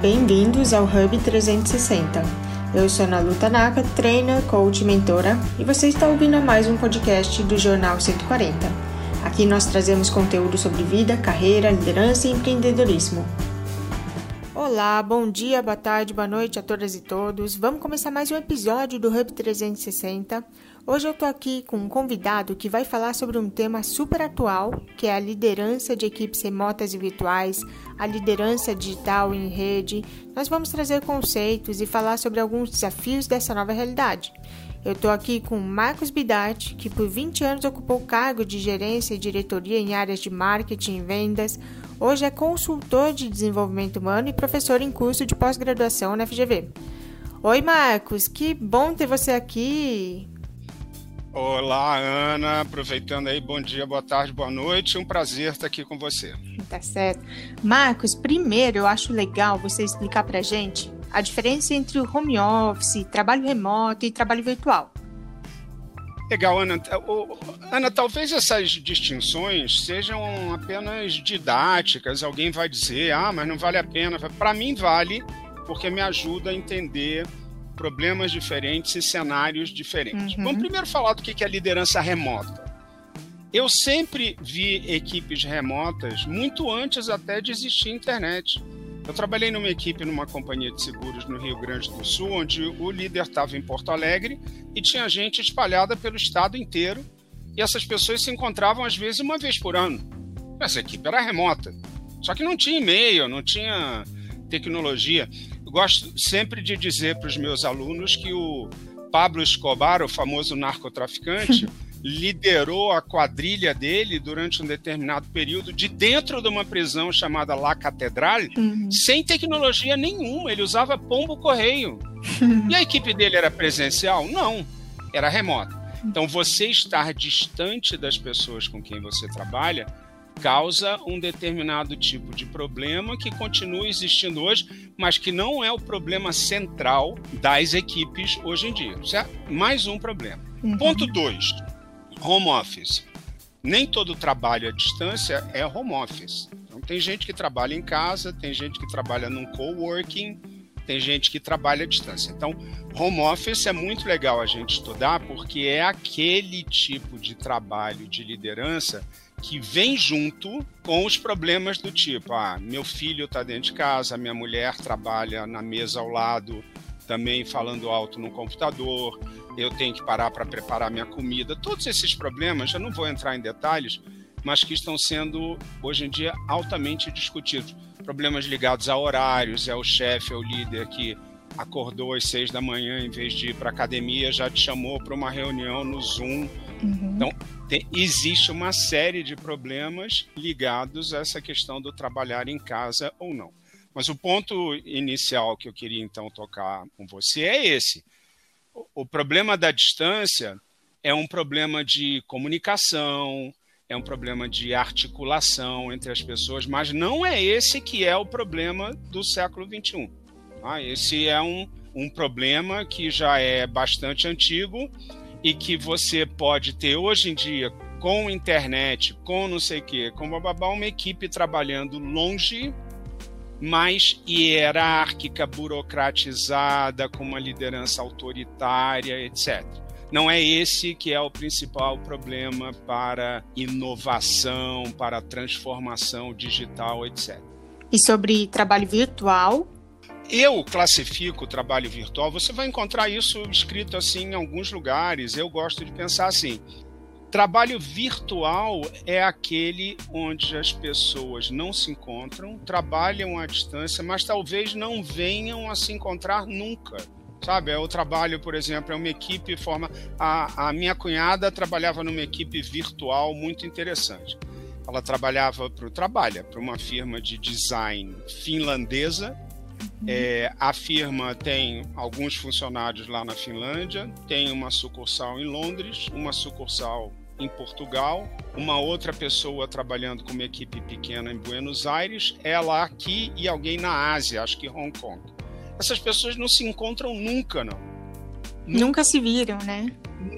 Bem-vindos ao Hub 360. Eu sou Ana Luta Naka, trainer, coach mentora, e você está ouvindo mais um podcast do Jornal 140. Aqui nós trazemos conteúdo sobre vida, carreira, liderança e empreendedorismo. Olá, bom dia, boa tarde, boa noite a todas e todos. Vamos começar mais um episódio do Hub 360. Hoje eu tô aqui com um convidado que vai falar sobre um tema super atual, que é a liderança de equipes remotas e virtuais, a liderança digital em rede. Nós vamos trazer conceitos e falar sobre alguns desafios dessa nova realidade. Eu estou aqui com Marcos Bidart, que por 20 anos ocupou cargo de gerência e diretoria em áreas de marketing e vendas. Hoje é consultor de desenvolvimento humano e professor em curso de pós-graduação na FGV. Oi, Marcos, que bom ter você aqui. Olá, Ana. Aproveitando aí, bom dia, boa tarde, boa noite. Um prazer estar aqui com você. Tá certo. Marcos, primeiro eu acho legal você explicar pra gente a diferença entre o home office, trabalho remoto e trabalho virtual. Legal, Ana. Ana, talvez essas distinções sejam apenas didáticas. Alguém vai dizer, ah, mas não vale a pena. Para mim, vale, porque me ajuda a entender problemas diferentes e cenários diferentes. Uhum. Vamos primeiro falar do que é liderança remota. Eu sempre vi equipes remotas muito antes até de existir internet. Eu trabalhei numa equipe numa companhia de seguros no Rio Grande do Sul, onde o líder estava em Porto Alegre e tinha gente espalhada pelo estado inteiro. E essas pessoas se encontravam às vezes uma vez por ano. Essa equipe era remota. Só que não tinha e-mail, não tinha tecnologia. Gosto sempre de dizer para os meus alunos que o Pablo Escobar, o famoso narcotraficante, liderou a quadrilha dele durante um determinado período de dentro de uma prisão chamada La Catedral, uhum. sem tecnologia nenhuma. Ele usava pombo correio. e a equipe dele era presencial? Não, era remota. Então, você estar distante das pessoas com quem você trabalha causa um determinado tipo de problema que continua existindo hoje, mas que não é o problema central das equipes hoje em dia. Certo? Mais um problema. Uhum. Ponto 2 home office. Nem todo trabalho à distância é home office. Então, tem gente que trabalha em casa, tem gente que trabalha num coworking, tem gente que trabalha à distância. Então, home office é muito legal a gente estudar porque é aquele tipo de trabalho de liderança que vem junto com os problemas do tipo, ah, meu filho está dentro de casa, minha mulher trabalha na mesa ao lado, também falando alto no computador, eu tenho que parar para preparar minha comida. Todos esses problemas, eu não vou entrar em detalhes, mas que estão sendo hoje em dia altamente discutidos. Problemas ligados a horários, é o chefe, é o líder que acordou às seis da manhã em vez de ir para academia, já te chamou para uma reunião no Zoom. Uhum. Então, tem, existe uma série de problemas ligados a essa questão do trabalhar em casa ou não. Mas o ponto inicial que eu queria então tocar com você é esse. O problema da distância é um problema de comunicação, é um problema de articulação entre as pessoas, mas não é esse que é o problema do século XXI. Ah, esse é um, um problema que já é bastante antigo e que você pode ter hoje em dia com internet, com não sei o quê, com bababá, uma equipe trabalhando longe mais hierárquica, burocratizada, com uma liderança autoritária, etc. Não é esse que é o principal problema para inovação, para transformação digital, etc. E sobre trabalho virtual? Eu classifico o trabalho virtual, você vai encontrar isso escrito assim em alguns lugares. Eu gosto de pensar assim: Trabalho virtual é aquele onde as pessoas não se encontram, trabalham à distância, mas talvez não venham a se encontrar nunca. Sabe, é o trabalho, por exemplo, é uma equipe forma. A, a minha cunhada trabalhava numa equipe virtual muito interessante. Ela trabalhava para o trabalha para uma firma de design finlandesa. É, a firma tem alguns funcionários lá na Finlândia, tem uma sucursal em Londres, uma sucursal em Portugal, uma outra pessoa trabalhando com uma equipe pequena em Buenos Aires, ela aqui e alguém na Ásia, acho que Hong Kong. Essas pessoas não se encontram nunca, não. Nunca, nunca se viram, né?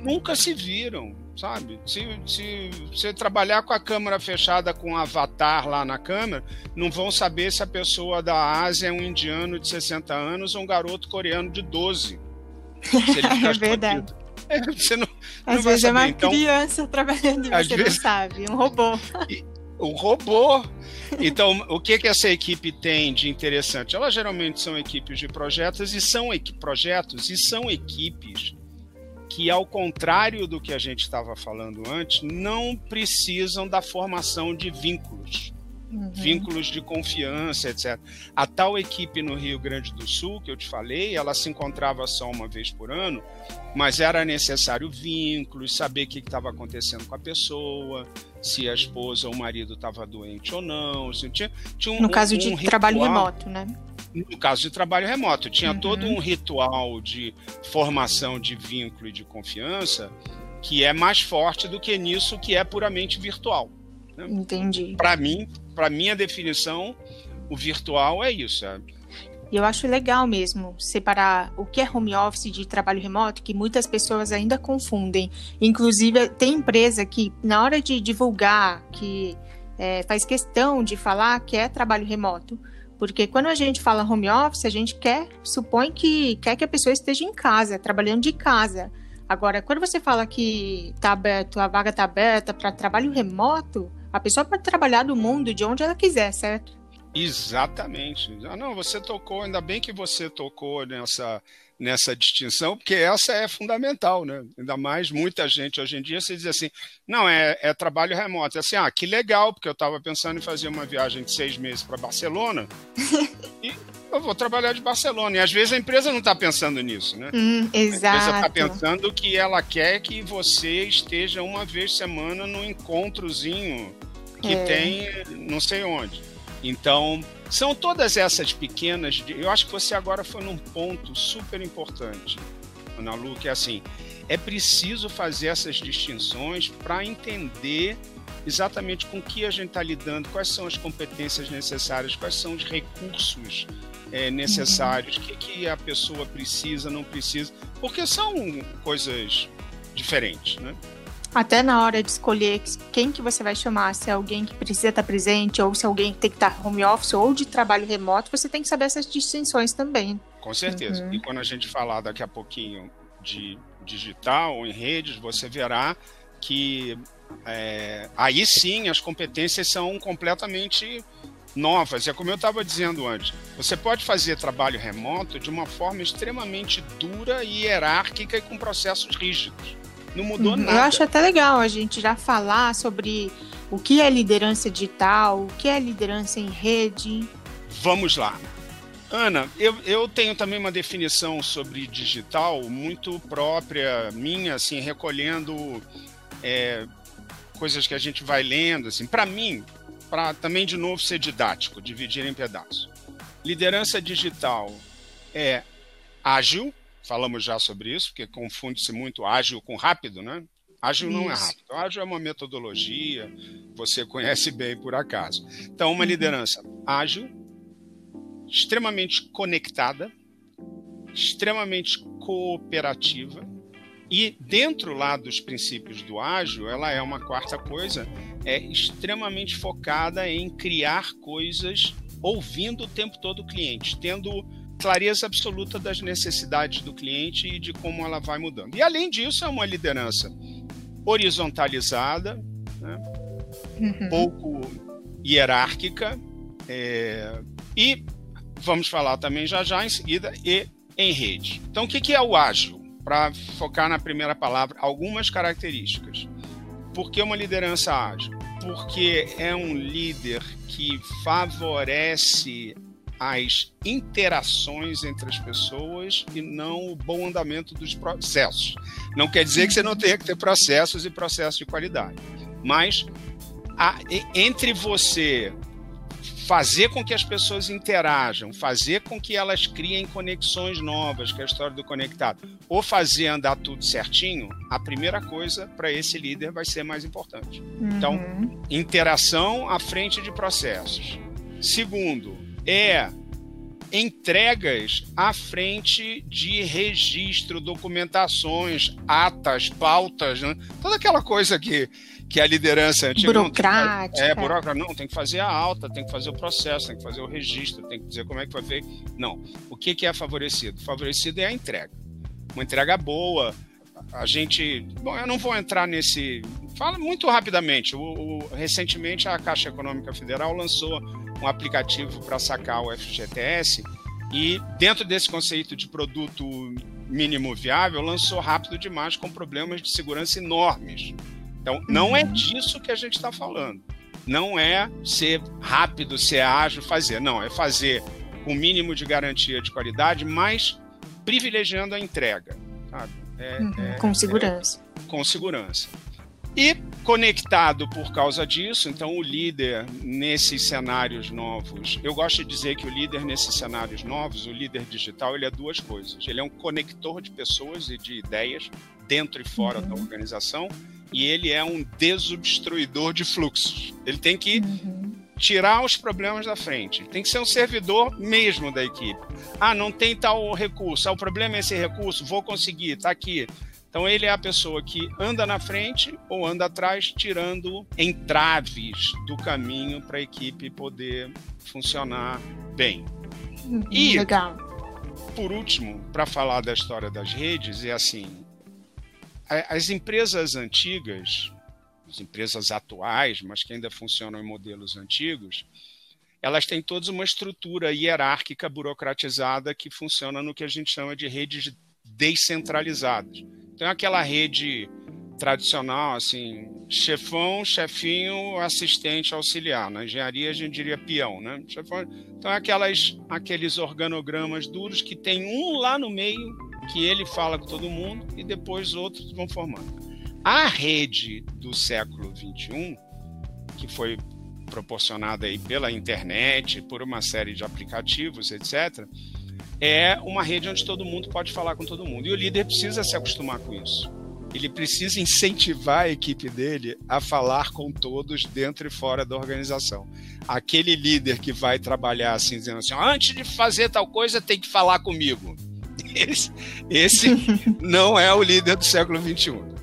Nunca se viram. Sabe? Se, se você trabalhar com a câmera fechada com um avatar lá na câmera, não vão saber se a pessoa da Ásia é um indiano de 60 anos ou um garoto coreano de 12. é verdade. É, você não, Às não vezes é uma então, criança trabalhando e você vezes... não sabe, um robô. um robô. Então, o que, que essa equipe tem de interessante? Elas geralmente são equipes de projetos e são projetos e são equipes que, ao contrário do que a gente estava falando antes, não precisam da formação de vínculos. Uhum. Vínculos de confiança, etc. A tal equipe no Rio Grande do Sul, que eu te falei, ela se encontrava só uma vez por ano, mas era necessário vínculos, saber o que estava acontecendo com a pessoa, se a esposa ou o marido estava doente ou não. Tinha, tinha um, no caso um, de um trabalho remoto, né? No caso de trabalho remoto. Tinha uhum. todo um ritual de formação de vínculo e de confiança que é mais forte do que nisso que é puramente virtual. Né? Entendi. Para mim, para minha definição, o virtual é isso. É... Eu acho legal mesmo separar o que é home office de trabalho remoto, que muitas pessoas ainda confundem. Inclusive, tem empresa que, na hora de divulgar, que é, faz questão de falar que é trabalho remoto, porque quando a gente fala home office, a gente quer, supõe que quer que a pessoa esteja em casa, trabalhando de casa. Agora, quando você fala que tá aberto, a vaga está aberta para trabalho remoto, a pessoa pode trabalhar do mundo de onde ela quiser, certo? Exatamente. Ah, não, você tocou, ainda bem que você tocou nessa nessa distinção, porque essa é fundamental, né? Ainda mais muita gente hoje em dia se diz assim, não, é, é trabalho remoto. É assim, ah, que legal, porque eu estava pensando em fazer uma viagem de seis meses para Barcelona e eu vou trabalhar de Barcelona. E às vezes a empresa não está pensando nisso, né? Hum, exato. A empresa está pensando que ela quer que você esteja uma vez semana no encontrozinho que é. tem não sei onde. Então, são todas essas pequenas. Eu acho que você agora foi num ponto super importante, Ana Lu, que é assim: é preciso fazer essas distinções para entender exatamente com que a gente está lidando, quais são as competências necessárias, quais são os recursos é, necessários, o uhum. que, que a pessoa precisa, não precisa, porque são coisas diferentes, né? Até na hora de escolher quem que você vai chamar, se é alguém que precisa estar presente ou se é alguém que tem que estar home office ou de trabalho remoto, você tem que saber essas distinções também. Com certeza. Uhum. E quando a gente falar daqui a pouquinho de digital ou em redes, você verá que é, aí sim as competências são completamente novas. É como eu estava dizendo antes. Você pode fazer trabalho remoto de uma forma extremamente dura e hierárquica e com processos rígidos. Não mudou uhum. nada. Eu acho até legal a gente já falar sobre o que é liderança digital, o que é liderança em rede. Vamos lá. Ana, eu, eu tenho também uma definição sobre digital muito própria, minha, assim, recolhendo é, coisas que a gente vai lendo. Assim. Para mim, para também de novo ser didático, dividir em pedaços. Liderança digital é ágil, falamos já sobre isso, porque confunde-se muito ágil com rápido, né? Ágil não é rápido. Ágil é uma metodologia, você conhece bem por acaso. Então, uma uhum. liderança ágil, extremamente conectada, extremamente cooperativa e dentro lá dos princípios do ágil, ela é uma quarta coisa, é extremamente focada em criar coisas ouvindo o tempo todo o cliente, tendo clareza absoluta das necessidades do cliente e de como ela vai mudando. E além disso, é uma liderança horizontalizada, né? uhum. pouco hierárquica é... e vamos falar também já já em seguida e em rede. Então, o que é o ágil? Para focar na primeira palavra, algumas características. Por que uma liderança ágil? Porque é um líder que favorece as interações entre as pessoas e não o bom andamento dos processos. Não quer dizer que você não tenha que ter processos e processos de qualidade, mas a, entre você fazer com que as pessoas interajam, fazer com que elas criem conexões novas, que é a história do conectado, ou fazer andar tudo certinho, a primeira coisa para esse líder vai ser mais importante. Então, uhum. Então, interação à frente de processos. Segundo, é entregas à frente de registro, documentações, atas, pautas, né? toda aquela coisa que, que a liderança antiga burocrática. Não, é, burocrática. Não, tem que fazer a alta, tem que fazer o processo, tem que fazer o registro, tem que dizer como é que vai ver. Não. O que, que é favorecido? Favorecido é a entrega. Uma entrega boa. A gente. Bom, eu não vou entrar nesse. Fala muito rapidamente. O, o, recentemente, a Caixa Econômica Federal lançou um aplicativo para sacar o FGTS e, dentro desse conceito de produto mínimo viável, lançou rápido demais com problemas de segurança enormes. Então, não é uhum. disso que a gente está falando. Não é ser rápido, ser ágil, fazer. Não, é fazer com o mínimo de garantia de qualidade, mas privilegiando a entrega. É, uhum, é, com segurança. É, com segurança. E conectado por causa disso, então o líder nesses cenários novos, eu gosto de dizer que o líder nesses cenários novos, o líder digital, ele é duas coisas. Ele é um conector de pessoas e de ideias dentro e fora uhum. da organização e ele é um desobstruidor de fluxos. Ele tem que uhum. Tirar os problemas da frente. Tem que ser um servidor mesmo da equipe. Ah, não tem tal recurso. Ah, o problema é esse recurso. Vou conseguir. Está aqui. Então ele é a pessoa que anda na frente ou anda atrás, tirando entraves do caminho para a equipe poder funcionar bem. E Legal. por último, para falar da história das redes, é assim: as empresas antigas, as empresas atuais, mas que ainda funcionam em modelos antigos, elas têm todas uma estrutura hierárquica burocratizada que funciona no que a gente chama de redes descentralizadas. Então, é aquela rede tradicional, assim, chefão, chefinho, assistente, auxiliar. Na engenharia a gente diria peão, né? Chefão, então, é aquelas, aqueles organogramas duros que tem um lá no meio que ele fala com todo mundo e depois outros vão formando. A rede do século XXI, que foi proporcionada aí pela internet, por uma série de aplicativos, etc., é uma rede onde todo mundo pode falar com todo mundo. E o líder precisa se acostumar com isso. Ele precisa incentivar a equipe dele a falar com todos dentro e fora da organização. Aquele líder que vai trabalhar assim, dizendo assim: antes de fazer tal coisa, tem que falar comigo esse, esse não é o líder do século XXI.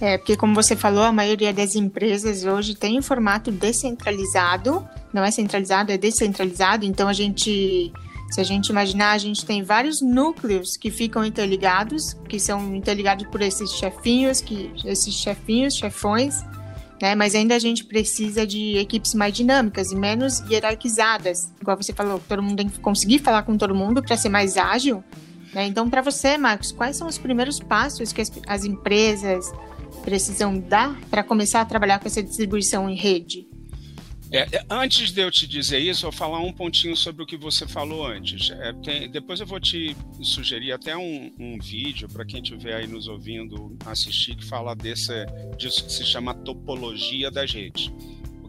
É, porque como você falou, a maioria das empresas hoje tem um formato descentralizado, não é centralizado, é descentralizado, então a gente, se a gente imaginar, a gente tem vários núcleos que ficam interligados, que são interligados por esses chefinhos, que esses chefinhos, chefões, né? Mas ainda a gente precisa de equipes mais dinâmicas e menos hierarquizadas. Igual você falou, todo mundo tem que conseguir falar com todo mundo para ser mais ágil. Né? Então, para você, Marcos, quais são os primeiros passos que as, as empresas precisam dar para começar a trabalhar com essa distribuição em rede? É, é, antes de eu te dizer isso, eu vou falar um pontinho sobre o que você falou antes. É, tem, depois eu vou te sugerir até um, um vídeo para quem estiver aí nos ouvindo assistir que fala desse, disso que se chama topologia das redes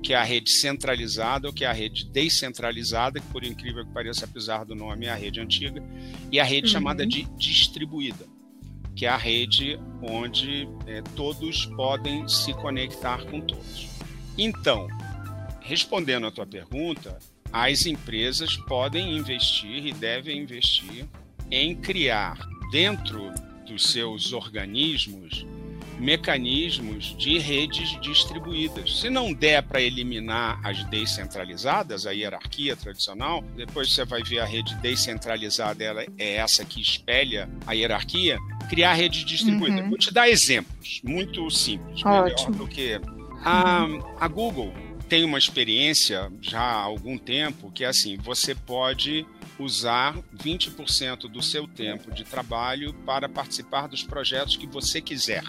que é a rede centralizada, ou que é a rede descentralizada, que por incrível que pareça, apesar do nome, é a rede antiga, e a rede uhum. chamada de distribuída, que é a rede onde é, todos podem se conectar com todos. Então, respondendo à tua pergunta, as empresas podem investir e devem investir em criar dentro dos seus organismos mecanismos de redes distribuídas. Se não der para eliminar as descentralizadas, a hierarquia tradicional, depois você vai ver a rede descentralizada, ela é essa que espelha a hierarquia, criar rede distribuída. Uhum. Vou te dar exemplos muito simples, Ótimo. melhor do que a, a Google tem uma experiência já há algum tempo que é assim, você pode usar 20% do seu tempo de trabalho para participar dos projetos que você quiser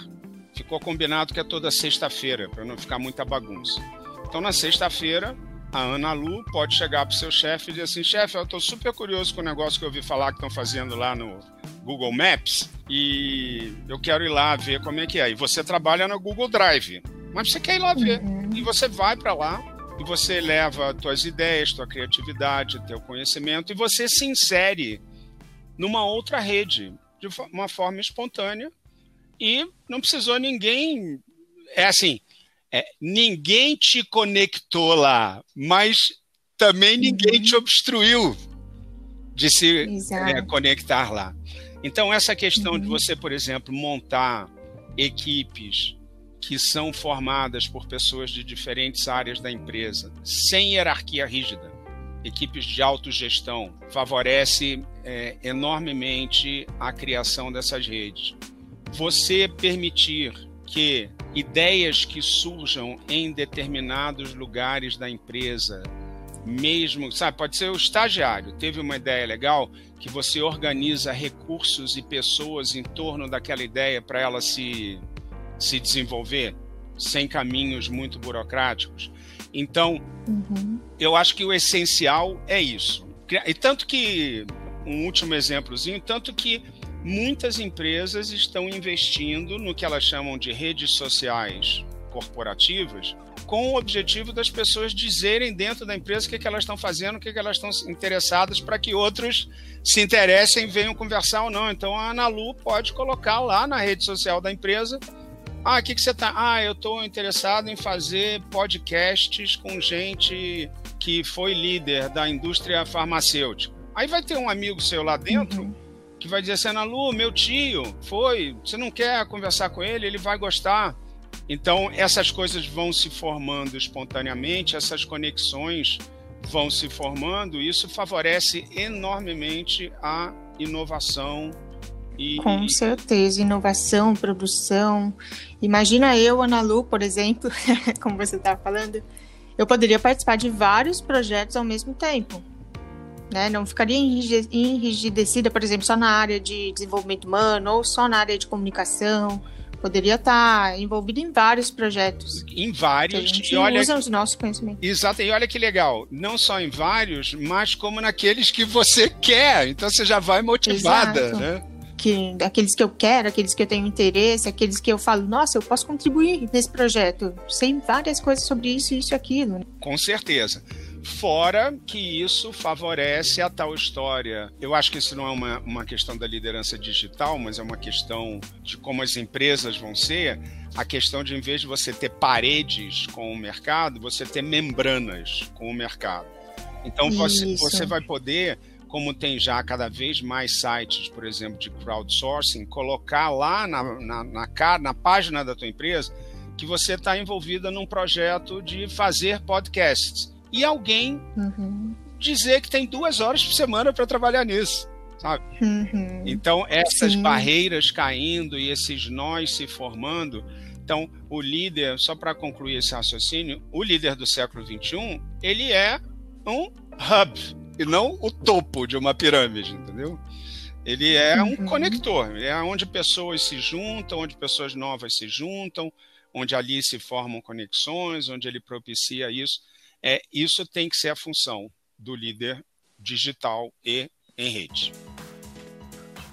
ficou combinado que é toda sexta-feira, para não ficar muita bagunça. Então, na sexta-feira, a Ana Lu pode chegar para o seu chefe e dizer assim: chefe, eu estou super curioso com o negócio que eu ouvi falar que estão fazendo lá no Google Maps e eu quero ir lá ver como é que é. E você trabalha no Google Drive, mas você quer ir lá ver. Uhum. E você vai para lá e você leva tuas ideias, tua criatividade, teu conhecimento e você se insere numa outra rede de uma forma espontânea e não precisou ninguém. É assim, é, ninguém te conectou lá, mas também ninguém uhum. te obstruiu. de se é, conectar lá. Então, essa questão uhum. de você, por exemplo, montar equipes que são formadas por pessoas de diferentes áreas da empresa, sem hierarquia rígida, equipes de autogestão, favorece é, enormemente a criação dessas redes. Você permitir que ideias que surjam em determinados lugares da empresa, mesmo, sabe, pode ser o estagiário, teve uma ideia legal, que você organiza recursos e pessoas em torno daquela ideia para ela se, se desenvolver, sem caminhos muito burocráticos. Então, uhum. eu acho que o essencial é isso. E tanto que, um último exemplozinho, tanto que muitas empresas estão investindo no que elas chamam de redes sociais corporativas, com o objetivo das pessoas dizerem dentro da empresa o que, que elas estão fazendo, o que, que elas estão interessadas, para que outros se interessem e venham conversar ou não. Então a Analu pode colocar lá na rede social da empresa ah, o que, que você está? Ah, eu estou interessado em fazer podcasts com gente que foi líder da indústria farmacêutica. Aí vai ter um amigo seu lá dentro uhum. Que vai dizer assim, Ana Lu, meu tio foi, você não quer conversar com ele, ele vai gostar. Então, essas coisas vão se formando espontaneamente, essas conexões vão se formando, e isso favorece enormemente a inovação e, Com certeza, inovação, produção. Imagina eu, Ana Lu, por exemplo, como você estava falando, eu poderia participar de vários projetos ao mesmo tempo. Né? Não ficaria enrijecida, por exemplo, só na área de desenvolvimento humano ou só na área de comunicação. Poderia estar envolvido em vários projetos. Em vários. gente e olha, usa os nossos conhecimentos. Exato, e olha que legal. Não só em vários, mas como naqueles que você quer. Então você já vai motivada, Exato. né? que aqueles que eu quero, aqueles que eu tenho interesse, aqueles que eu falo, nossa, eu posso contribuir nesse projeto. Sei várias coisas sobre isso, isso e aquilo. Né? Com certeza. Fora que isso favorece a tal história. Eu acho que isso não é uma, uma questão da liderança digital, mas é uma questão de como as empresas vão ser. A questão de, em vez de você ter paredes com o mercado, você ter membranas com o mercado. Então você, você vai poder como tem já cada vez mais sites, por exemplo, de crowdsourcing, colocar lá na, na, na, na página da tua empresa que você está envolvida num projeto de fazer podcasts. E alguém uhum. dizer que tem duas horas por semana para trabalhar nisso. Sabe? Uhum. Então, essas Sim. barreiras caindo e esses nós se formando. Então, o líder, só para concluir esse raciocínio, o líder do século XXI, ele é um hub, e não o topo de uma pirâmide, entendeu? Ele é um uhum. conector, é onde pessoas se juntam, onde pessoas novas se juntam, onde ali se formam conexões, onde ele propicia isso. É, isso tem que ser a função do líder digital e em rede.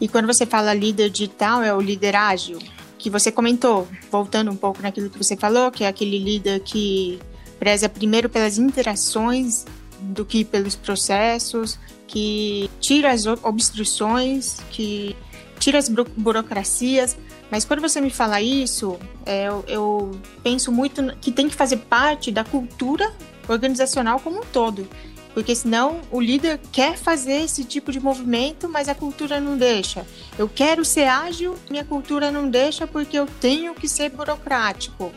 E quando você fala líder digital, é o líder ágil, que você comentou, voltando um pouco naquilo que você falou, que é aquele líder que preza primeiro pelas interações do que pelos processos, que tira as obstruções, que tira as burocracias. Mas quando você me fala isso, é, eu, eu penso muito que tem que fazer parte da cultura organizacional como um todo. Porque senão o líder quer fazer esse tipo de movimento, mas a cultura não deixa. Eu quero ser ágil, minha cultura não deixa porque eu tenho que ser burocrático.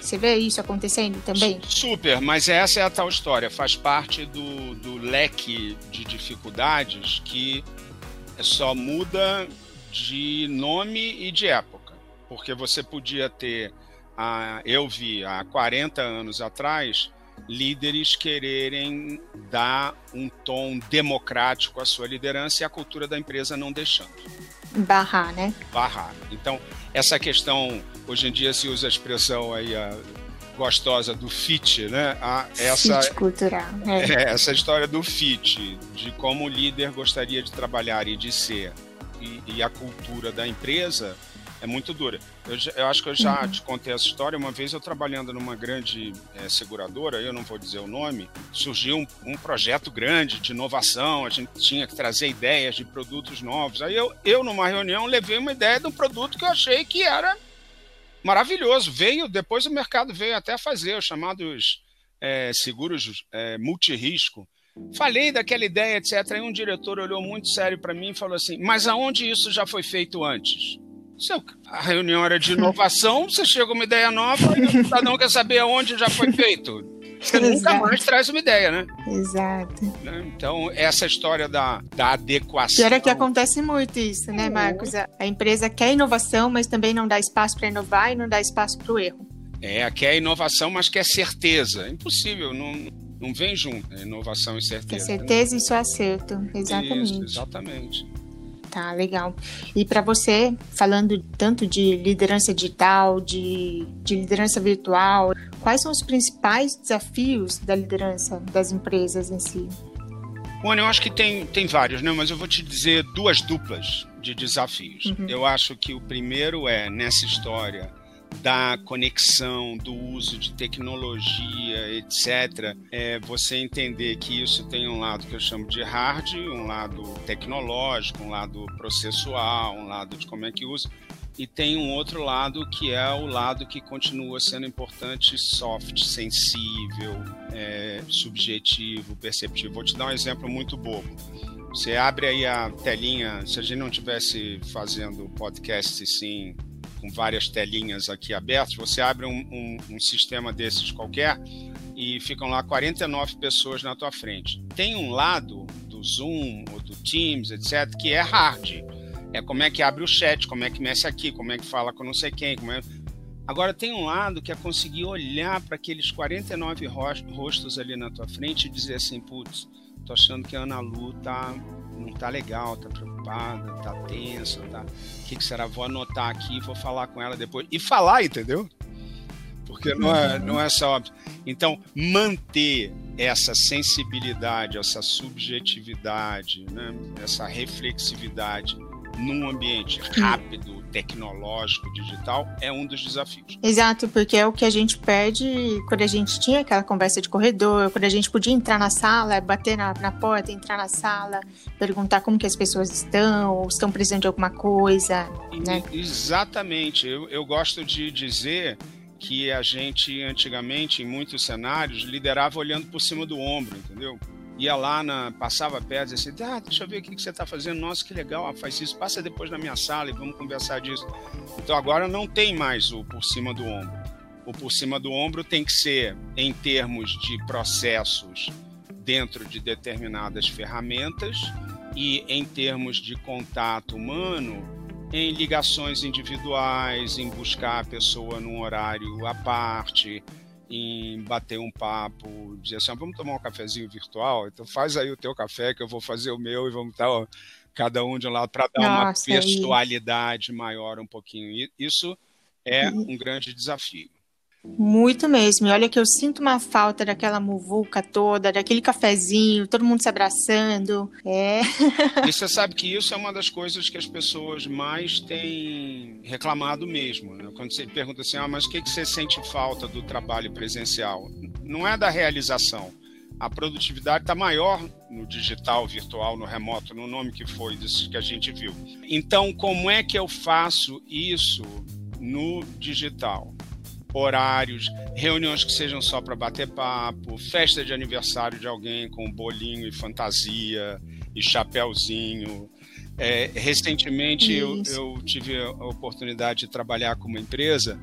Você vê isso acontecendo também? Super, mas essa é a tal história. Faz parte do, do leque de dificuldades que só muda de nome e de época. Porque você podia ter, a, eu vi há 40 anos atrás, líderes quererem dar um tom democrático à sua liderança e a cultura da empresa não deixando. Barrar, né? Barrar. Então, essa questão, hoje em dia se usa a expressão aí a gostosa do fit, né? A, essa, fit cultural. É. é. essa história do fit, de como o líder gostaria de trabalhar e de ser, e, e a cultura da empresa é muito dura. Eu, eu acho que eu já te contei essa história. Uma vez eu trabalhando numa grande é, seguradora, eu não vou dizer o nome, surgiu um, um, projeto grande de inovação, a gente tinha que trazer ideias de produtos novos. Aí eu, eu, numa reunião, levei uma ideia de um produto que eu achei que era maravilhoso. Veio, depois o mercado veio até fazer os chamados é, seguros é, multirisco Falei daquela ideia, etc. Aí um diretor olhou muito sério para mim e falou assim: Mas aonde isso já foi feito antes? A reunião era de inovação, você chega uma ideia nova e o cidadão quer saber aonde já foi feito. Você Exato. nunca mais traz uma ideia, né? Exato. Né? Então, essa história da, da adequação. Pior é que acontece muito isso, né, uhum. Marcos? A, a empresa quer inovação, mas também não dá espaço para inovar e não dá espaço para o erro. É, quer inovação, mas quer certeza. Impossível, não, não vem junto, né? inovação e certeza. Quer certeza né? e só acerto, exatamente. Isso, exatamente. Tá, legal. E para você, falando tanto de liderança digital, de, de liderança virtual, quais são os principais desafios da liderança das empresas em si? Bom, eu acho que tem, tem vários, né? mas eu vou te dizer duas duplas de desafios. Uhum. Eu acho que o primeiro é, nessa história, da conexão, do uso de tecnologia, etc., é você entender que isso tem um lado que eu chamo de hard, um lado tecnológico, um lado processual, um lado de como é que usa, e tem um outro lado que é o lado que continua sendo importante, soft, sensível, é, subjetivo, perceptivo. Vou te dar um exemplo muito bobo. Você abre aí a telinha, se a gente não tivesse fazendo podcast sim com várias telinhas aqui abertas, você abre um, um, um sistema desses qualquer e ficam lá 49 pessoas na tua frente. Tem um lado do Zoom ou do Teams, etc., que é hard. É como é que abre o chat, como é que mexe aqui, como é que fala com não sei quem. É... Agora, tem um lado que é conseguir olhar para aqueles 49 rostos ali na tua frente e dizer assim: putz, tô achando que a Ana Lu tá não tá legal, tá preocupada, tá tensa, tá. O que, que será? Vou anotar aqui, vou falar com ela depois. E falar, entendeu? Porque não é, não é só. Então, manter essa sensibilidade, essa subjetividade, né? essa reflexividade num ambiente rápido, tecnológico, digital, é um dos desafios. Exato, porque é o que a gente perde quando a gente tinha aquela conversa de corredor, quando a gente podia entrar na sala, bater na, na porta, entrar na sala, perguntar como que as pessoas estão, ou estão precisando de alguma coisa, né? Exatamente. Eu, eu gosto de dizer que a gente, antigamente, em muitos cenários, liderava olhando por cima do ombro, entendeu? Ia lá, na, passava perto e assim, ah, deixa eu ver o que, que você está fazendo, nossa, que legal, ah, faz isso, passa depois na minha sala e vamos conversar disso. Então agora não tem mais o por cima do ombro. O por cima do ombro tem que ser em termos de processos dentro de determinadas ferramentas e em termos de contato humano, em ligações individuais, em buscar a pessoa num horário à parte, em bater um papo, dizer assim, ah, vamos tomar um cafezinho virtual, então faz aí o teu café que eu vou fazer o meu e vamos estar ó, cada um de um lado para dar Nossa, uma pessoalidade maior um pouquinho. Isso é um grande desafio. Muito mesmo. E olha que eu sinto uma falta daquela muvuca toda, daquele cafezinho, todo mundo se abraçando. É. E você sabe que isso é uma das coisas que as pessoas mais têm reclamado mesmo. Né? Quando você pergunta assim, ah, mas o que, que você sente falta do trabalho presencial? Não é da realização. A produtividade está maior no digital, virtual, no remoto, no nome que foi, disso que a gente viu. Então, como é que eu faço isso no digital? Horários, reuniões que sejam só para bater papo, festa de aniversário de alguém com bolinho e fantasia e chapéuzinho. É, recentemente eu, eu, tive a oportunidade de trabalhar com uma empresa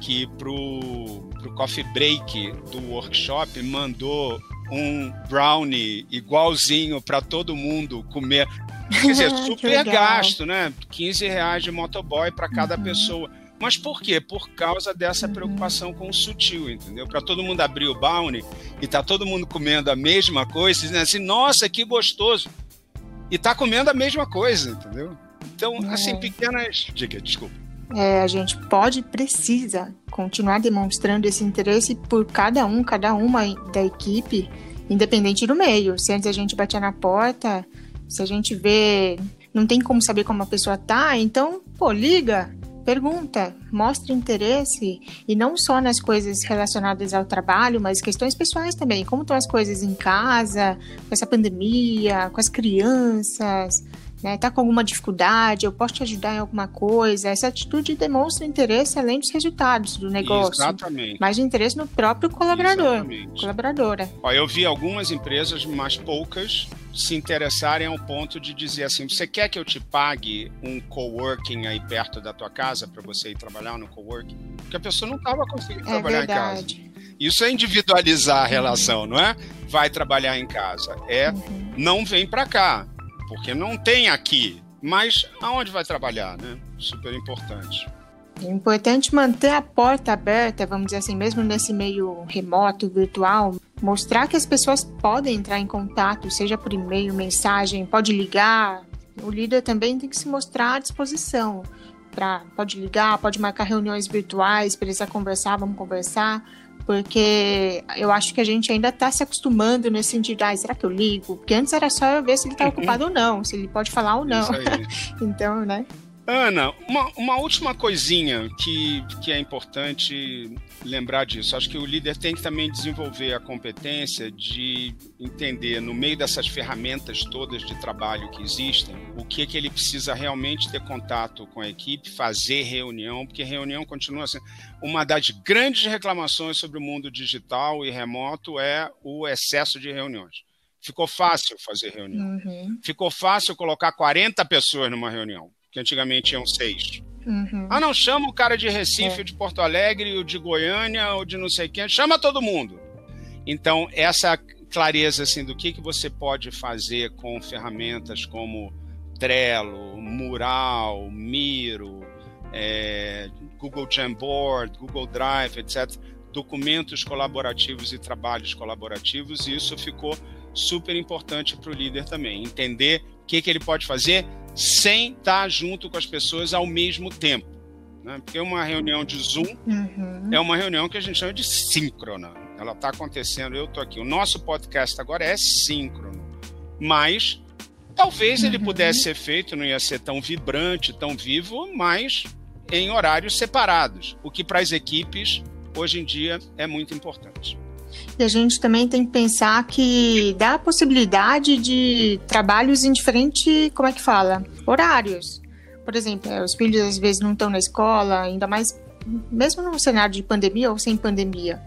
que para o coffee break do workshop mandou um brownie igualzinho para todo mundo comer. Quer dizer, super gasto, né? 15 reais de motoboy para cada uhum. pessoa. Mas por quê? Por causa dessa preocupação com o sutil, entendeu? Para todo mundo abrir o Bounty e tá todo mundo comendo a mesma coisa, dizendo assim, nossa, que gostoso. E tá comendo a mesma coisa, entendeu? Então, é. assim, pequenas. Diga, desculpa. É, a gente pode, precisa continuar demonstrando esse interesse por cada um, cada uma da equipe, independente do meio. Se antes a gente batia na porta, se a gente vê, não tem como saber como a pessoa tá, então, pô, liga, pergunta, mostre interesse e não só nas coisas relacionadas ao trabalho, mas questões pessoais também. Como estão as coisas em casa, com essa pandemia, com as crianças, né? Tá com alguma dificuldade, eu posso te ajudar em alguma coisa. Essa atitude demonstra interesse além dos resultados do negócio. Exatamente. Mas interesse no próprio colaborador, Exatamente. colaboradora. Ó, eu vi algumas empresas, mas poucas, se interessarem ao ponto de dizer assim: você quer que eu te pague um coworking aí perto da tua casa para você ir trabalhar no coworking? Porque a pessoa não estava conseguindo é trabalhar verdade. em casa. Isso é individualizar a relação, não é? Vai trabalhar em casa. É uhum. não vem para cá porque não tem aqui. Mas aonde vai trabalhar, né? Super importante. É importante manter a porta aberta, vamos dizer assim, mesmo nesse meio remoto, virtual, mostrar que as pessoas podem entrar em contato, seja por e-mail, mensagem, pode ligar. O líder também tem que se mostrar à disposição. Pra, pode ligar, pode marcar reuniões virtuais, precisar conversar, vamos conversar porque eu acho que a gente ainda está se acostumando nesse sentido, ah, será que eu ligo? Porque antes era só eu ver se ele está ocupado ou não, se ele pode falar ou não. então, né? Ana, uma, uma última coisinha que, que é importante lembrar disso. Acho que o líder tem que também desenvolver a competência de entender, no meio dessas ferramentas todas de trabalho que existem, o que, é que ele precisa realmente ter contato com a equipe, fazer reunião, porque reunião continua sendo. Uma das grandes reclamações sobre o mundo digital e remoto é o excesso de reuniões. Ficou fácil fazer reunião. Uhum. Ficou fácil colocar 40 pessoas numa reunião que antigamente iam seis. Uhum. Ah, não, chama o cara de Recife, é. de Porto Alegre, ou de Goiânia, ou de não sei quem, chama todo mundo. Então, essa clareza assim, do que, que você pode fazer com ferramentas como Trello, Mural, Miro, é, Google Jamboard, Google Drive, etc., documentos colaborativos e trabalhos colaborativos, e isso ficou super importante para o líder também, entender o que, que ele pode fazer sem estar junto com as pessoas ao mesmo tempo. Né? Porque uma reunião de Zoom uhum. é uma reunião que a gente chama de síncrona. Ela está acontecendo, eu estou aqui. O nosso podcast agora é síncrono. Mas talvez uhum. ele pudesse ser feito, não ia ser tão vibrante, tão vivo, mas em horários separados. O que para as equipes, hoje em dia, é muito importante. E a gente também tem que pensar que dá a possibilidade de trabalhos em diferentes, como é que fala? Horários. Por exemplo, os filhos às vezes não estão na escola, ainda mais mesmo no cenário de pandemia ou sem pandemia.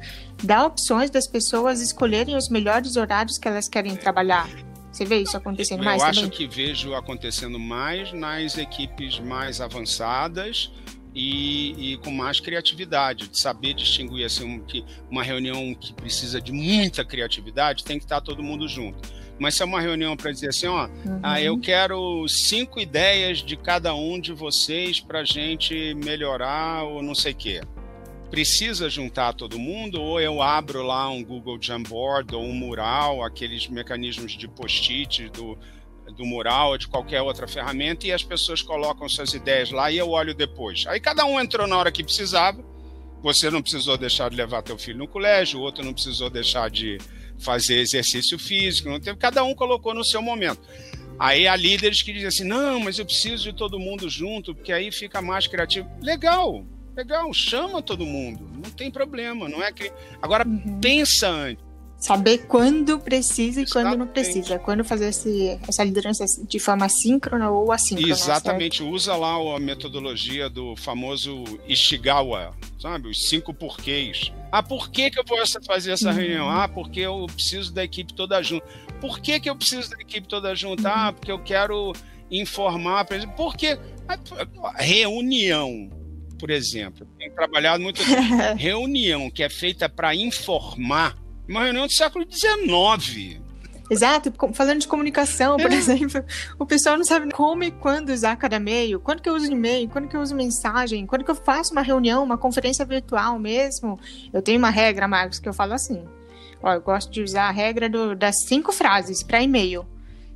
Dá opções das pessoas escolherem os melhores horários que elas querem trabalhar. Você vê isso acontecendo Eu mais Eu acho também? que vejo acontecendo mais nas equipes mais avançadas, e, e, com mais criatividade, de saber distinguir assim, que uma reunião que precisa de muita criatividade tem que estar todo mundo junto. Mas se é uma reunião para dizer assim, ó, uhum. ah, eu quero cinco ideias de cada um de vocês para a gente melhorar ou não sei o quê. Precisa juntar todo mundo ou eu abro lá um Google Jamboard ou um mural, aqueles mecanismos de post-it do, do mural ou de qualquer outra ferramenta e as pessoas colocam suas ideias lá e eu olho depois. Aí cada um entrou na hora que precisava. Você não precisou deixar de levar teu filho no colégio, o outro não precisou deixar de fazer exercício físico, não teve, cada um colocou no seu momento. Aí há líderes que dizem assim: "Não, mas eu preciso de todo mundo junto, porque aí fica mais criativo". Legal. Legal, chama todo mundo, não tem problema, não é que agora uhum. pensa antes saber quando precisa e Exatamente. quando não precisa. Quando fazer esse, essa liderança de forma síncrona ou assíncrona. Exatamente. Certo? Usa lá a metodologia do famoso Ishigawa, sabe? Os cinco porquês. Ah, por que, que eu vou fazer essa uhum. reunião? Ah, porque eu preciso da equipe toda junto. Por que, que eu preciso da equipe toda junto? Ah, uhum. Ah, porque eu quero informar. Por que? Reunião por exemplo. Tenho trabalhado muito. reunião que é feita para informar uma reunião do século XIX. Exato, falando de comunicação, por é. exemplo, o pessoal não sabe como e quando usar cada e-mail, quando que eu uso e-mail, quando que eu uso mensagem, quando que eu faço uma reunião, uma conferência virtual mesmo. Eu tenho uma regra, Marcos, que eu falo assim. Ó, eu gosto de usar a regra do, das cinco frases para e-mail.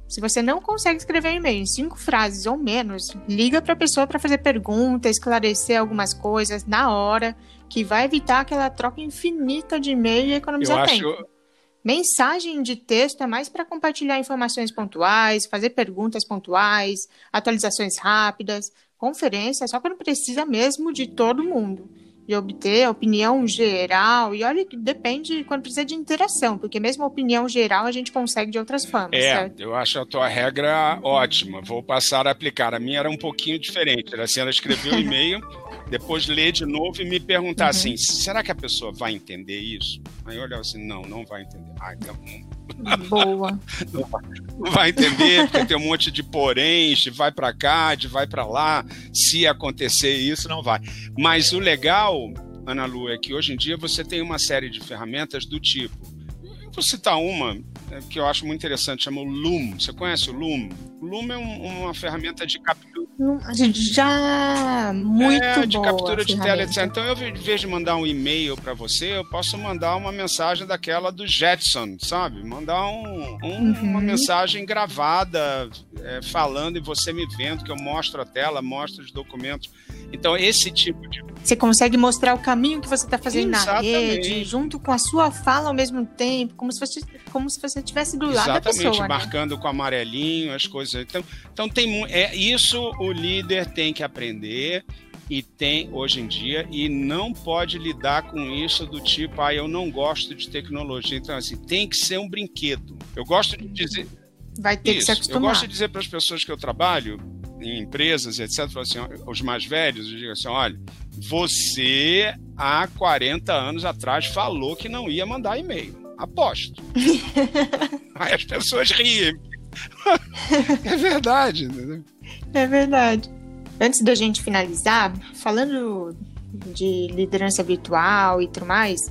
Se você não consegue escrever um e-mail em cinco frases ou menos, liga para a pessoa para fazer pergunta, esclarecer algumas coisas na hora que vai evitar aquela troca infinita de e-mail e economizar Eu tempo. Acho... Mensagem de texto é mais para compartilhar informações pontuais, fazer perguntas pontuais, atualizações rápidas. Conferência é só quando precisa mesmo de todo mundo. De obter a opinião geral. E olha que depende quando precisa de interação, porque mesmo a opinião geral a gente consegue de outras formas. É, certo? eu acho a tua regra ótima. Vou passar a aplicar. A minha era um pouquinho diferente. Era assim, ela escreveu um e-mail, depois ler de novo e me perguntar uhum. assim: será que a pessoa vai entender isso? Aí eu olhava assim: não, não vai entender. Ah, então. Boa. Vai, entender, porque tem um monte de poréns, de vai para cá, de vai para lá. Se acontecer isso, não vai. Mas o legal, Ana Lu, é que hoje em dia você tem uma série de ferramentas do tipo. vou citar uma é, que eu acho muito interessante, chama o Loom. Você conhece o Loom? O Loom é um, uma ferramenta de captura. Já muito é, de boa captura de tela, etc. Então, eu, em vez de mandar um e-mail para você, eu posso mandar uma mensagem daquela do Jetson, sabe? Mandar um, um, uhum. uma mensagem gravada, é, falando e você me vendo, que eu mostro a tela, mostro os documentos. Então, esse tipo de. Você consegue mostrar o caminho que você está fazendo Exatamente. na rede, junto com a sua fala ao mesmo tempo, como se você, como se você estivesse do lado Exatamente, da pessoa. Exatamente, né? marcando né? com amarelinho as coisas. Então, então tem é isso o líder tem que aprender e tem hoje em dia e não pode lidar com isso do tipo, ah, eu não gosto de tecnologia. Então assim, tem que ser um brinquedo. Eu gosto de dizer Vai ter isso, que se acostumar. Eu gosto de dizer para as pessoas que eu trabalho, em empresas, etc., assim, os mais velhos, eu digo assim: olha, você há 40 anos atrás falou que não ia mandar e-mail. Aposto. Aí as pessoas riem. é verdade. Entendeu? É verdade. Antes da gente finalizar, falando de liderança virtual e tudo mais,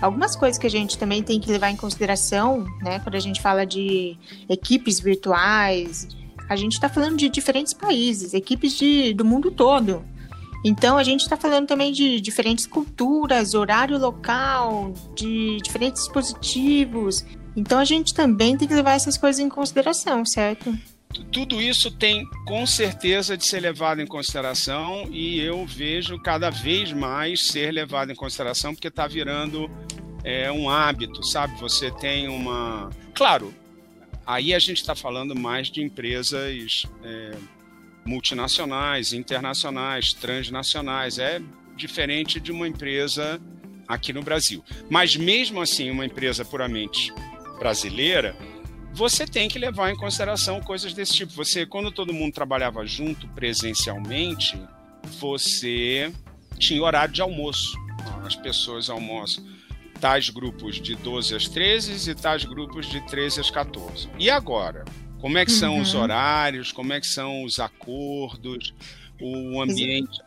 algumas coisas que a gente também tem que levar em consideração, né, quando a gente fala de equipes virtuais, a gente está falando de diferentes países, equipes de, do mundo todo. Então, a gente está falando também de diferentes culturas, horário local, de diferentes dispositivos. Então, a gente também tem que levar essas coisas em consideração, certo? Tudo isso tem com certeza de ser levado em consideração e eu vejo cada vez mais ser levado em consideração porque está virando é, um hábito, sabe? Você tem uma. Claro, aí a gente está falando mais de empresas. É, multinacionais, internacionais, transnacionais. É diferente de uma empresa aqui no Brasil. Mas mesmo assim, uma empresa puramente brasileira, você tem que levar em consideração coisas desse tipo. Você, quando todo mundo trabalhava junto presencialmente, você tinha horário de almoço. As pessoas almoçam tais grupos de 12 às 13 e tais grupos de 13 às 14. E agora? Como é que são uhum. os horários? Como é que são os acordos? O ambiente?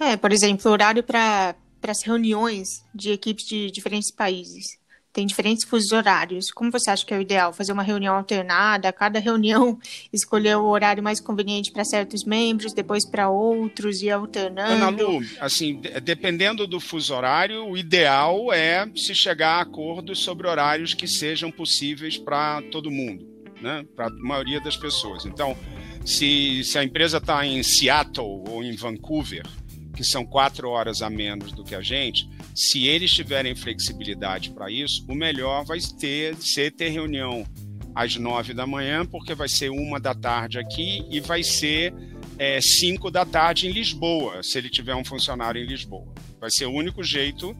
É, por exemplo, horário para as reuniões de equipes de diferentes países. Tem diferentes fusos horários. Como você acha que é o ideal? Fazer uma reunião alternada, cada reunião escolher o horário mais conveniente para certos membros, depois para outros e alternando? Ana Lu, assim, dependendo do fuso horário, o ideal é se chegar a acordos sobre horários que sejam possíveis para todo mundo né, para a maioria das pessoas. Então, se, se a empresa está em Seattle ou em Vancouver, que são quatro horas a menos do que a gente, se eles tiverem flexibilidade para isso, o melhor vai ter, ser ter reunião às nove da manhã, porque vai ser uma da tarde aqui e vai ser é, cinco da tarde em Lisboa, se ele tiver um funcionário em Lisboa. Vai ser o único jeito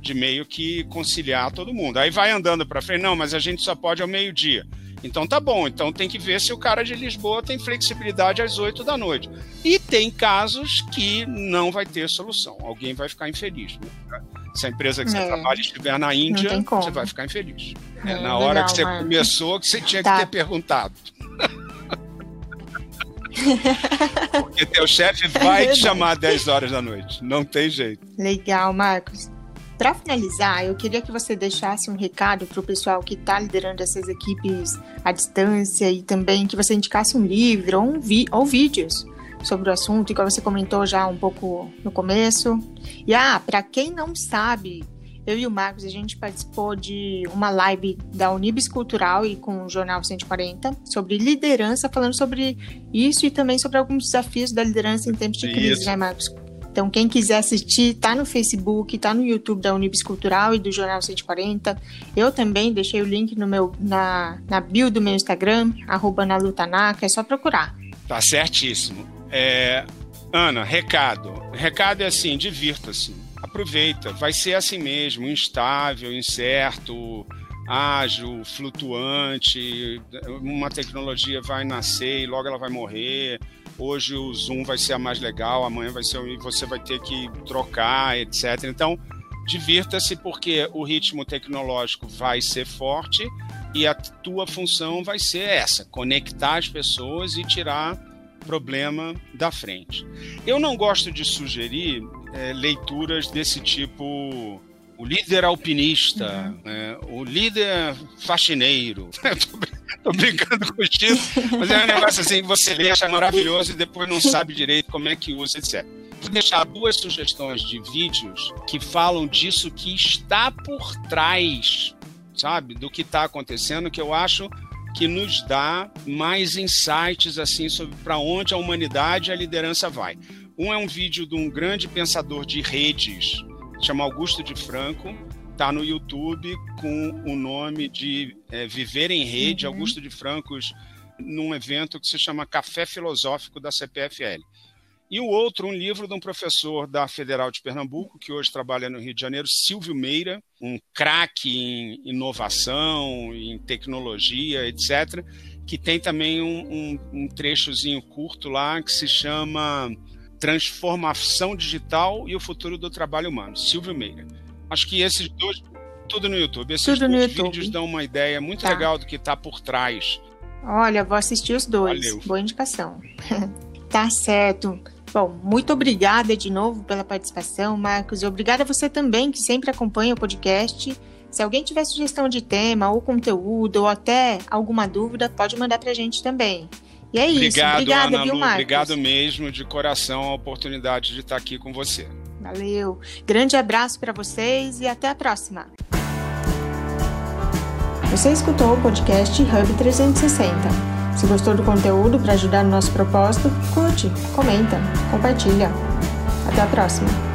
de meio que conciliar todo mundo. Aí vai andando para frente, não, mas a gente só pode ao meio-dia. Então tá bom, então tem que ver se o cara de Lisboa tem flexibilidade às 8 da noite. E tem casos que não vai ter solução. Alguém vai ficar infeliz. Né? Se a empresa que você é. trabalha estiver na Índia, você vai ficar infeliz. É, é na hora legal, que você mano. começou, que você tinha tá. que ter perguntado. Porque teu chefe vai te chamar às 10 horas da noite. Não tem jeito. Legal, Marcos. Para finalizar, eu queria que você deixasse um recado para o pessoal que está liderando essas equipes à distância e também que você indicasse um livro ou, um vi ou vídeos sobre o assunto, igual você comentou já um pouco no começo. E ah, para quem não sabe, eu e o Marcos, a gente participou de uma live da Unibis Cultural e com o Jornal 140 sobre liderança, falando sobre isso e também sobre alguns desafios da liderança em tempos de crise, né, Marcos? Então, quem quiser assistir, tá no Facebook, tá no YouTube da Unibis Cultural e do Jornal 140. Eu também deixei o link no meu, na, na bio do meu Instagram, arroba Nalutanaka, é só procurar. Tá certíssimo. É, Ana, recado. Recado é assim, divirta-se. aproveita. Vai ser assim mesmo, instável, incerto, ágil, flutuante. Uma tecnologia vai nascer e logo ela vai morrer. Hoje o Zoom vai ser a mais legal, amanhã vai ser e você vai ter que trocar, etc. Então, divirta-se porque o ritmo tecnológico vai ser forte e a tua função vai ser essa: conectar as pessoas e tirar problema da frente. Eu não gosto de sugerir é, leituras desse tipo. O líder alpinista, uhum. é, o líder faxineiro. Tô brincando com o mas é um negócio assim que você lê, acha maravilhoso e depois não sabe direito como é que usa, etc. Vou deixar duas sugestões de vídeos que falam disso que está por trás, sabe, do que está acontecendo, que eu acho que nos dá mais insights assim sobre para onde a humanidade e a liderança vai. Um é um vídeo de um grande pensador de redes, chama Augusto de Franco, está no YouTube com o nome de é, Viver em Rede, uhum. Augusto de Francos, num evento que se chama Café Filosófico da CPFL. E o outro, um livro de um professor da Federal de Pernambuco, que hoje trabalha no Rio de Janeiro, Silvio Meira, um craque em inovação, em tecnologia, etc., que tem também um, um, um trechozinho curto lá que se chama Transformação Digital e o Futuro do Trabalho Humano, Silvio Meira. Acho que esses dois, tudo no YouTube, esses tudo dois vídeos YouTube. dão uma ideia muito tá. legal do que está por trás. Olha, vou assistir os dois. Valeu. Boa indicação. tá certo. Bom, muito obrigada de novo pela participação, Marcos, e obrigada a você também que sempre acompanha o podcast. Se alguém tiver sugestão de tema ou conteúdo ou até alguma dúvida, pode mandar para a gente também. E é Obrigado, isso. Obrigada, Ana viu, Marcos? Obrigado mesmo, de coração, a oportunidade de estar aqui com você. Valeu. Grande abraço para vocês e até a próxima. Você escutou o podcast Hub 360. Se gostou do conteúdo para ajudar no nosso propósito, curte, comenta, compartilha. Até a próxima!